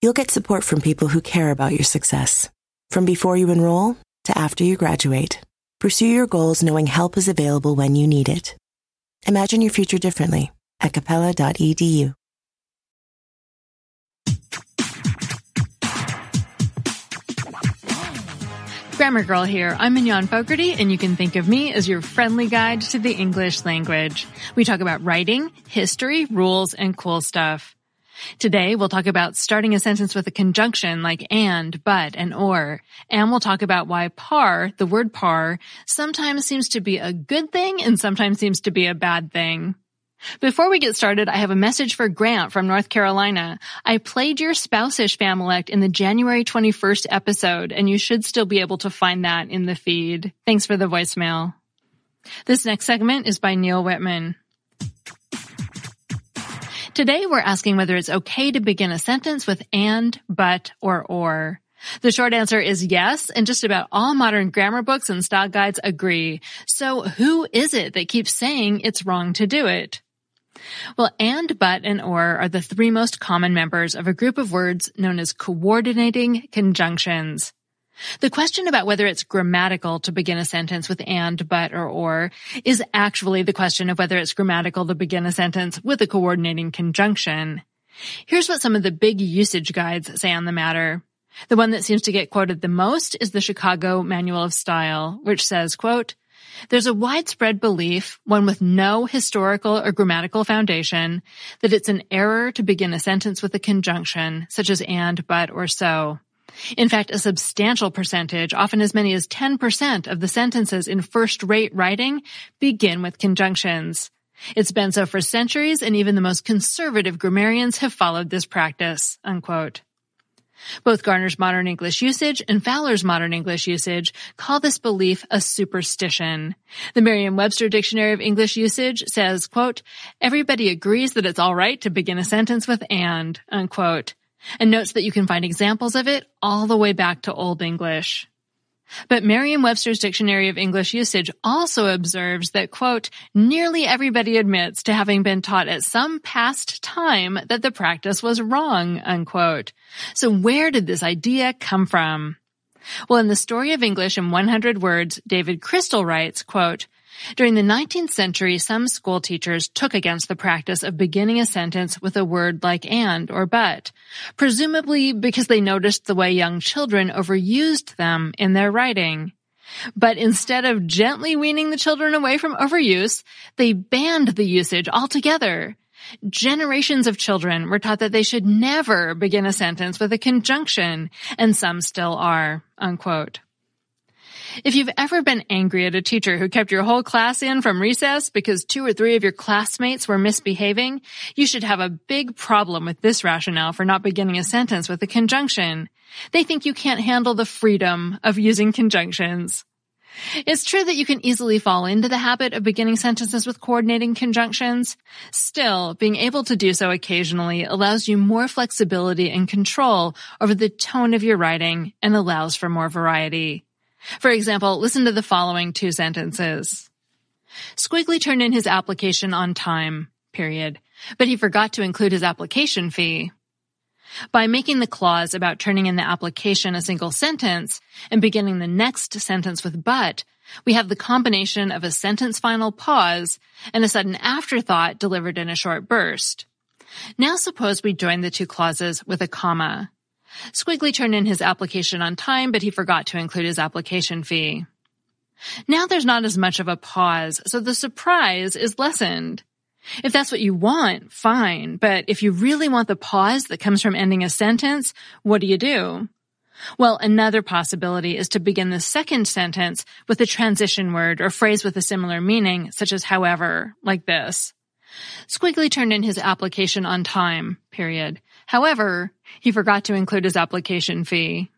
you'll get support from people who care about your success. From before you enroll to after you graduate, pursue your goals knowing help is available when you need it. Imagine your future differently at capella.edu. Grammar Girl here. I'm Mignon Fogarty, and you can think of me as your friendly guide to the English language. We talk about writing, history, rules, and cool stuff. Today, we'll talk about starting a sentence with a conjunction like and, but, and or. And we'll talk about why par, the word par, sometimes seems to be a good thing and sometimes seems to be a bad thing. Before we get started, I have a message for Grant from North Carolina. I played your spouse-ish Familect in the January 21st episode, and you should still be able to find that in the feed. Thanks for the voicemail. This next segment is by Neal Whitman. Today we're asking whether it's okay to begin a sentence with and, but, or or. The short answer is yes, and just about all modern grammar books and style guides agree. So who is it that keeps saying it's wrong to do it? Well, and, but, and or are the three most common members of a group of words known as coordinating conjunctions. The question about whether it's grammatical to begin a sentence with and, but, or or is actually the question of whether it's grammatical to begin a sentence with a coordinating conjunction. Here's what some of the big usage guides say on the matter. The one that seems to get quoted the most is the Chicago Manual of Style, which says, quote, there's a widespread belief, one with no historical or grammatical foundation, that it's an error to begin a sentence with a conjunction, such as and, but, or so. In fact, a substantial percentage, often as many as 10% of the sentences in first-rate writing begin with conjunctions. It's been so for centuries and even the most conservative grammarians have followed this practice, unquote. Both Garner's modern English usage and Fowler's modern English usage call this belief a superstition. The Merriam-Webster Dictionary of English Usage says, quote, everybody agrees that it's all right to begin a sentence with and, unquote, and notes that you can find examples of it all the way back to Old English. But Merriam-Webster's Dictionary of English Usage also observes that, quote, nearly everybody admits to having been taught at some past time that the practice was wrong, unquote. So where did this idea come from? Well, in the story of English in 100 words, David Crystal writes, quote, during the 19th century, some school teachers took against the practice of beginning a sentence with a word like and or but, presumably because they noticed the way young children overused them in their writing. But instead of gently weaning the children away from overuse, they banned the usage altogether. Generations of children were taught that they should never begin a sentence with a conjunction, and some still are, unquote. If you've ever been angry at a teacher who kept your whole class in from recess because two or three of your classmates were misbehaving, you should have a big problem with this rationale for not beginning a sentence with a conjunction. They think you can't handle the freedom of using conjunctions. It's true that you can easily fall into the habit of beginning sentences with coordinating conjunctions. Still, being able to do so occasionally allows you more flexibility and control over the tone of your writing and allows for more variety. For example, listen to the following two sentences. Squiggly turned in his application on time, period, but he forgot to include his application fee. By making the clause about turning in the application a single sentence and beginning the next sentence with but, we have the combination of a sentence final pause and a sudden afterthought delivered in a short burst. Now suppose we join the two clauses with a comma. Squiggly turned in his application on time, but he forgot to include his application fee. Now there's not as much of a pause, so the surprise is lessened. If that's what you want, fine, but if you really want the pause that comes from ending a sentence, what do you do? Well, another possibility is to begin the second sentence with a transition word or phrase with a similar meaning, such as however, like this. Squiggly turned in his application on time, period. However, he forgot to include his application fee.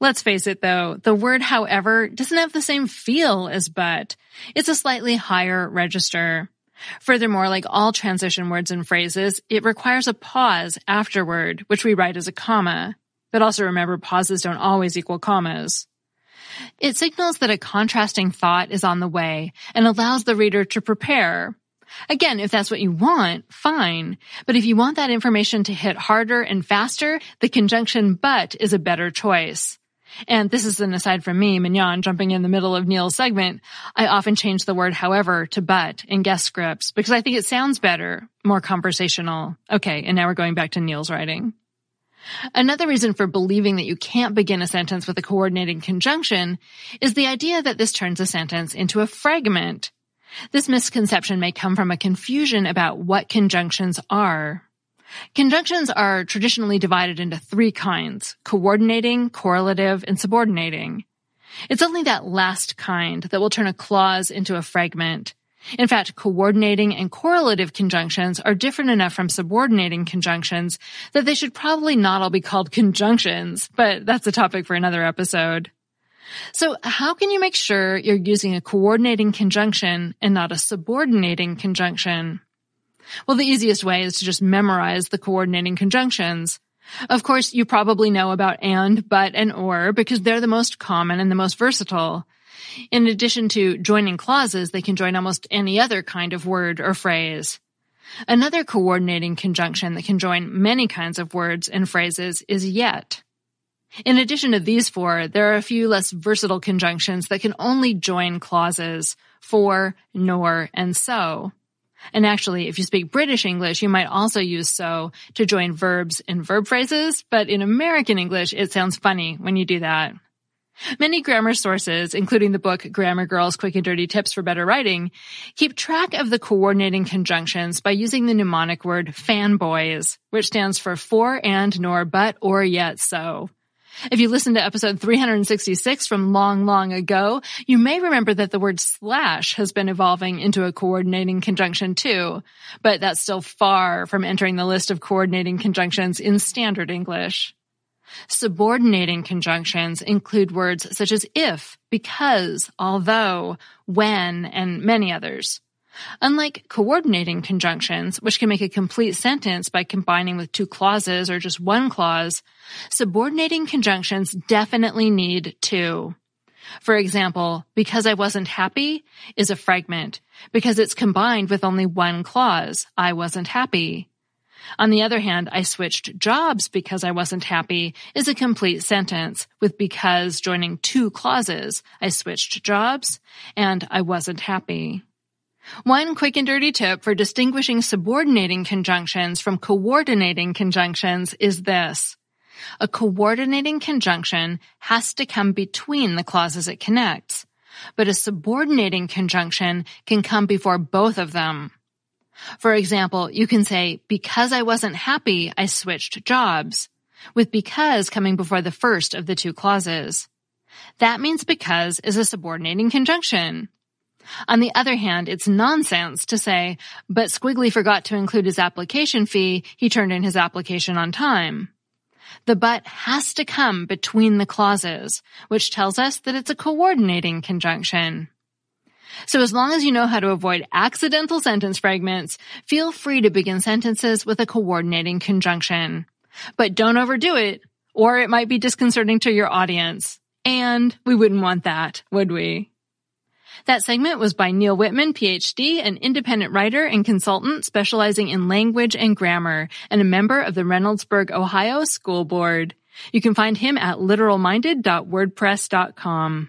Let's face it though, the word however doesn't have the same feel as but. It's a slightly higher register. Furthermore, like all transition words and phrases, it requires a pause afterward, which we write as a comma. But also remember pauses don't always equal commas. It signals that a contrasting thought is on the way and allows the reader to prepare. Again, if that's what you want, fine. But if you want that information to hit harder and faster, the conjunction but is a better choice. And this is an aside from me, Mignon, jumping in the middle of Neal's segment. I often change the word however to but in guest scripts because I think it sounds better, more conversational. Okay, and now we're going back to Neal's writing. Another reason for believing that you can't begin a sentence with a coordinating conjunction is the idea that this turns a sentence into a fragment. This misconception may come from a confusion about what conjunctions are. Conjunctions are traditionally divided into three kinds, coordinating, correlative, and subordinating. It's only that last kind that will turn a clause into a fragment. In fact, coordinating and correlative conjunctions are different enough from subordinating conjunctions that they should probably not all be called conjunctions, but that's a topic for another episode. So how can you make sure you're using a coordinating conjunction and not a subordinating conjunction? Well, the easiest way is to just memorize the coordinating conjunctions. Of course, you probably know about and, but, and or because they're the most common and the most versatile. In addition to joining clauses, they can join almost any other kind of word or phrase. Another coordinating conjunction that can join many kinds of words and phrases is yet. In addition to these four, there are a few less versatile conjunctions that can only join clauses for, nor, and so. And actually, if you speak British English, you might also use so to join verbs in verb phrases, but in American English, it sounds funny when you do that. Many grammar sources, including the book Grammar Girls Quick and Dirty Tips for Better Writing, keep track of the coordinating conjunctions by using the mnemonic word fanboys, which stands for for and nor but or yet so. If you listen to episode 366 from long, long ago, you may remember that the word slash has been evolving into a coordinating conjunction too, but that's still far from entering the list of coordinating conjunctions in standard English. Subordinating conjunctions include words such as if, because, although, when, and many others. Unlike coordinating conjunctions, which can make a complete sentence by combining with two clauses or just one clause, subordinating conjunctions definitely need two. For example, because I wasn't happy is a fragment because it's combined with only one clause, I wasn't happy. On the other hand, I switched jobs because I wasn't happy is a complete sentence with because joining two clauses, I switched jobs and I wasn't happy. One quick and dirty tip for distinguishing subordinating conjunctions from coordinating conjunctions is this. A coordinating conjunction has to come between the clauses it connects, but a subordinating conjunction can come before both of them. For example, you can say, because I wasn't happy, I switched jobs, with because coming before the first of the two clauses. That means because is a subordinating conjunction. On the other hand, it's nonsense to say, but Squiggly forgot to include his application fee, he turned in his application on time. The but has to come between the clauses, which tells us that it's a coordinating conjunction. So as long as you know how to avoid accidental sentence fragments, feel free to begin sentences with a coordinating conjunction. But don't overdo it, or it might be disconcerting to your audience. And we wouldn't want that, would we? That segment was by Neal Whitman, PhD, an independent writer and consultant specializing in language and grammar and a member of the Reynoldsburg, Ohio School Board. You can find him at literalminded.wordpress.com.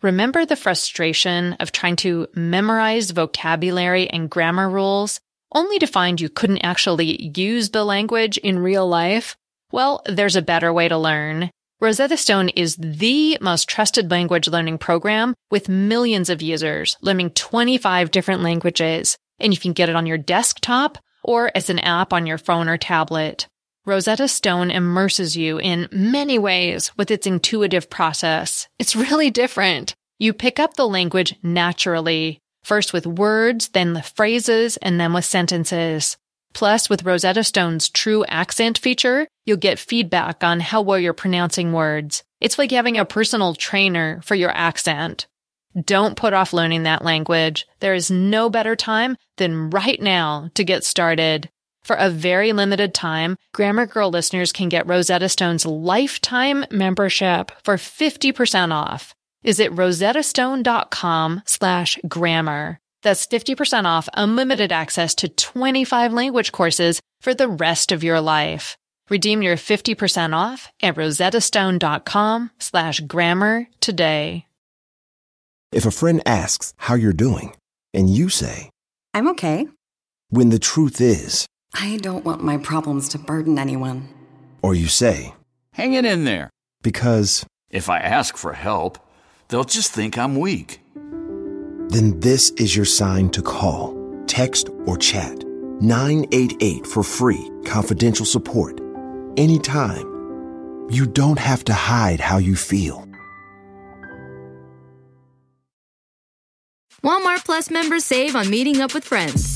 Remember the frustration of trying to memorize vocabulary and grammar rules only to find you couldn't actually use the language in real life? Well, there's a better way to learn. Rosetta Stone is the most trusted language learning program with millions of users learning 25 different languages, and you can get it on your desktop or as an app on your phone or tablet. Rosetta Stone immerses you in many ways with its intuitive process. It's really different. You pick up the language naturally first with words, then the phrases, and then with sentences. Plus, with Rosetta Stone's True Accent feature, you'll get feedback on how well you're pronouncing words. It's like having a personal trainer for your accent. Don't put off learning that language. There is no better time than right now to get started. For a very limited time, Grammar Girl listeners can get Rosetta Stone's lifetime membership for 50% off. Is it rosettastone.com slash grammar? That's 50% off unlimited access to 25 language courses for the rest of your life. Redeem your 50% off at rosettastone.com slash grammar today. If a friend asks how you're doing, and you say, I'm okay. When the truth is, I don't want my problems to burden anyone. Or you say, Hang it in there. Because if I ask for help, they'll just think I'm weak then this is your sign to call, text, or chat 988 for free, confidential support. Anytime. You don't have to hide how you feel. Walmart Plus members save on meeting up with friends.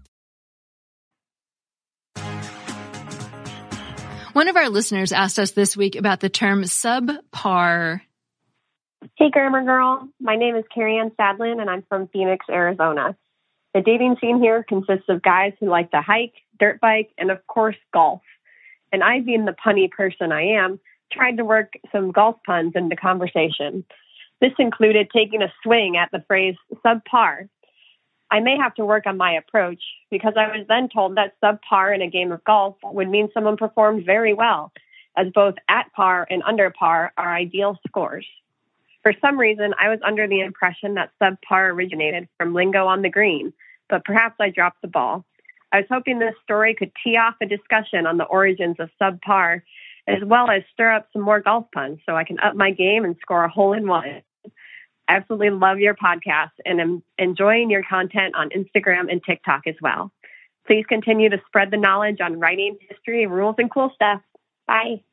One of our listeners asked us this week about the term subpar. Hey, Grammar Girl. My name is Carrie Ann Sadlin, and I'm from Phoenix, Arizona. The dating scene here consists of guys who like to hike, dirt bike, and of course, golf. And I, being the punny person I am, tried to work some golf puns into conversation. This included taking a swing at the phrase subpar, I may have to work on my approach because I was then told that subpar in a game of golf would mean someone performed very well, as both at par and under par are ideal scores. For some reason, I was under the impression that subpar originated from lingo on the green, but perhaps I dropped the ball. I was hoping this story could tee off a discussion on the origins of subpar, as well as stir up some more golf puns so I can up my game and score a hole in one absolutely love your podcast and am enjoying your content on Instagram and TikTok as well. Please continue to spread the knowledge on writing, history, rules, and cool stuff. Bye.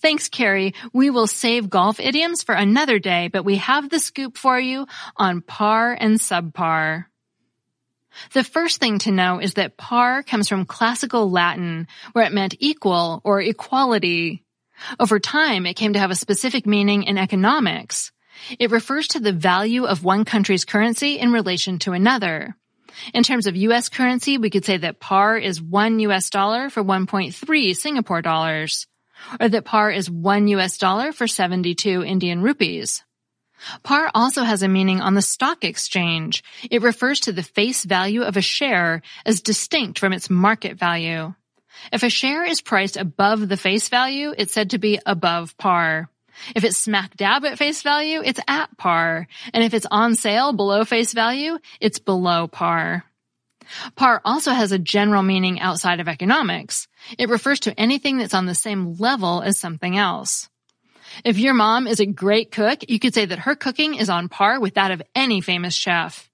Thanks, Carrie. We will save golf idioms for another day, but we have the scoop for you on par and subpar. The first thing to know is that par comes from classical Latin, where it meant equal or equality. Over time, it came to have a specific meaning in economics. It refers to the value of one country's currency in relation to another. In terms of US currency, we could say that par is one US dollar for 1.3 Singapore dollars, or that par is one US dollar for 72 Indian rupees. Par also has a meaning on the stock exchange. It refers to the face value of a share as distinct from its market value. If a share is priced above the face value, it's said to be above par. If it's smack dab at face value, it's at par. And if it's on sale below face value, it's below par. Par also has a general meaning outside of economics. It refers to anything that's on the same level as something else. If your mom is a great cook, you could say that her cooking is on par with that of any famous chef.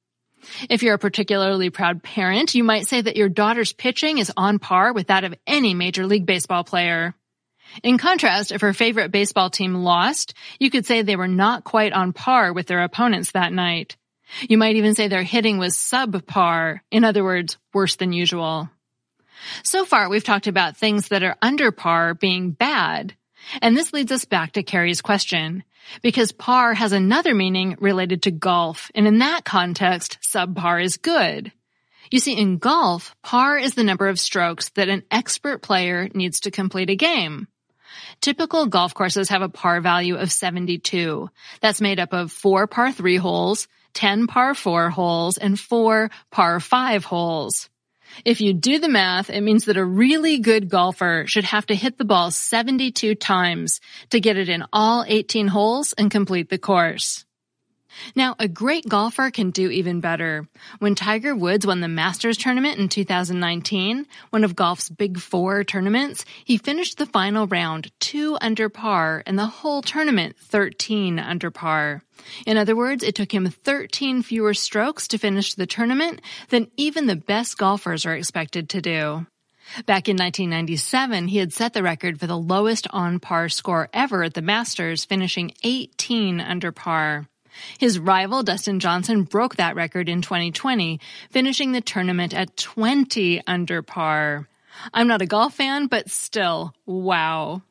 If you're a particularly proud parent, you might say that your daughter's pitching is on par with that of any Major League Baseball player. In contrast, if her favorite baseball team lost, you could say they were not quite on par with their opponents that night. You might even say their hitting was subpar, in other words, worse than usual. So far, we've talked about things that are under par being bad. And this leads us back to Carrie's question, because par has another meaning related to golf, and in that context, subpar is good. You see, in golf, par is the number of strokes that an expert player needs to complete a game. Typical golf courses have a par value of 72. That's made up of four par three holes, 10 par four holes, and four par five holes. If you do the math, it means that a really good golfer should have to hit the ball 72 times to get it in all 18 holes and complete the course. Now, a great golfer can do even better. When Tiger Woods won the Masters tournament in 2019, one of golf's big four tournaments, he finished the final round two under par and the whole tournament 13 under par. In other words, it took him 13 fewer strokes to finish the tournament than even the best golfers are expected to do. Back in 1997, he had set the record for the lowest on par score ever at the Masters, finishing 18 under par. His rival, Dustin Johnson, broke that record in 2020, finishing the tournament at 20 under par. I'm not a golf fan, but still, wow.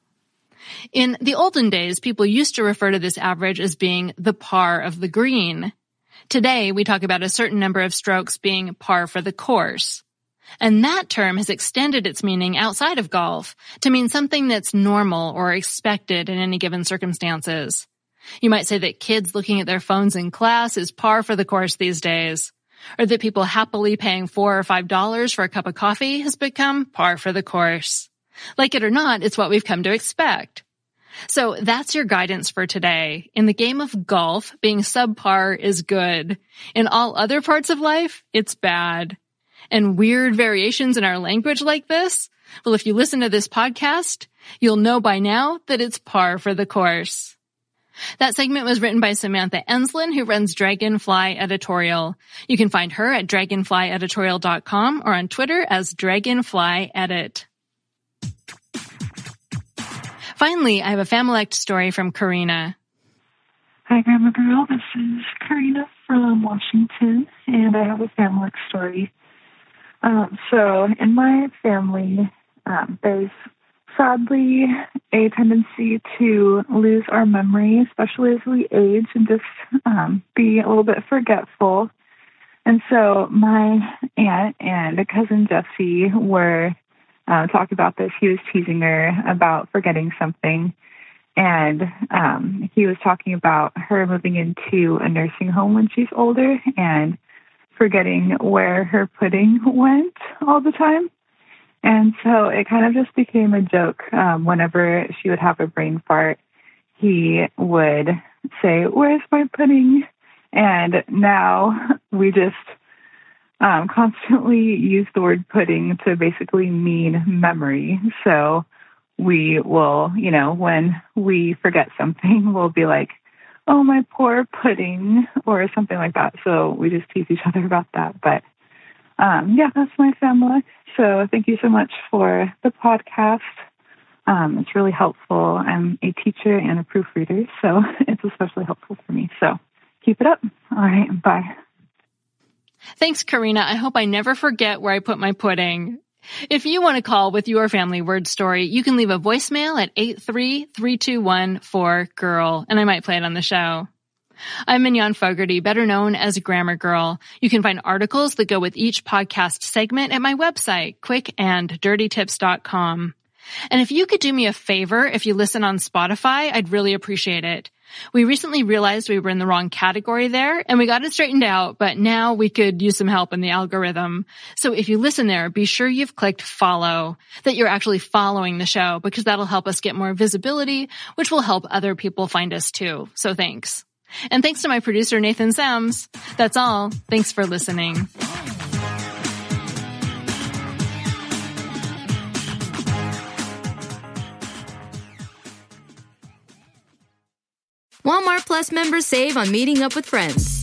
In the olden days, people used to refer to this average as being the par of the green. Today, we talk about a certain number of strokes being par for the course. And that term has extended its meaning outside of golf to mean something that's normal or expected in any given circumstances. You might say that kids looking at their phones in class is par for the course these days. Or that people happily paying four or five dollars for a cup of coffee has become par for the course. Like it or not, it's what we've come to expect. So that's your guidance for today. In the game of golf, being subpar is good. In all other parts of life, it's bad. And weird variations in our language like this? Well, if you listen to this podcast, you'll know by now that it's par for the course. That segment was written by Samantha Enslen, who runs Dragonfly Editorial. You can find her at dragonflyeditorial.com or on Twitter as dragonflyedit. Finally, I have a Familect story from Karina. Hi, Grandma Girl. This is Karina from Washington, and I have a Familect story. Um, so, in my family, um, there's sadly a tendency to lose our memory, especially as we age and just um, be a little bit forgetful. And so my aunt and cousin Jessie were uh, talking about this. He was teasing her about forgetting something. And um, he was talking about her moving into a nursing home when she's older and forgetting where her pudding went all the time. And so it kind of just became a joke. Um, whenever she would have a brain fart, he would say, Where's my pudding? And now we just um, constantly use the word pudding to basically mean memory. So we will, you know, when we forget something, we'll be like, oh, my poor pudding, or something like that. So we just tease each other about that. But um, yeah, that's my family. So thank you so much for the podcast. Um, it's really helpful. I'm a teacher and a proofreader, so it's especially helpful for me. So keep it up. All right, bye. Thanks, Karina. I hope I never forget where I put my pudding. If you want to call with your family word story, you can leave a voicemail at 83321 and I might play it on the show. I'm Mignon Fogarty, better known as Grammar Girl. You can find articles that go with each podcast segment at my website, quickanddirtytips.com. And if you could do me a favor, if you listen on Spotify, I'd really appreciate it. We recently realized we were in the wrong category there and we got it straightened out, but now we could use some help in the algorithm. So if you listen there, be sure you've clicked follow, that you're actually following the show because that'll help us get more visibility, which will help other people find us too. So thanks. And thanks to my producer, Nathan Sams. That's all. Thanks for listening. Walmart Plus members save on meeting up with friends.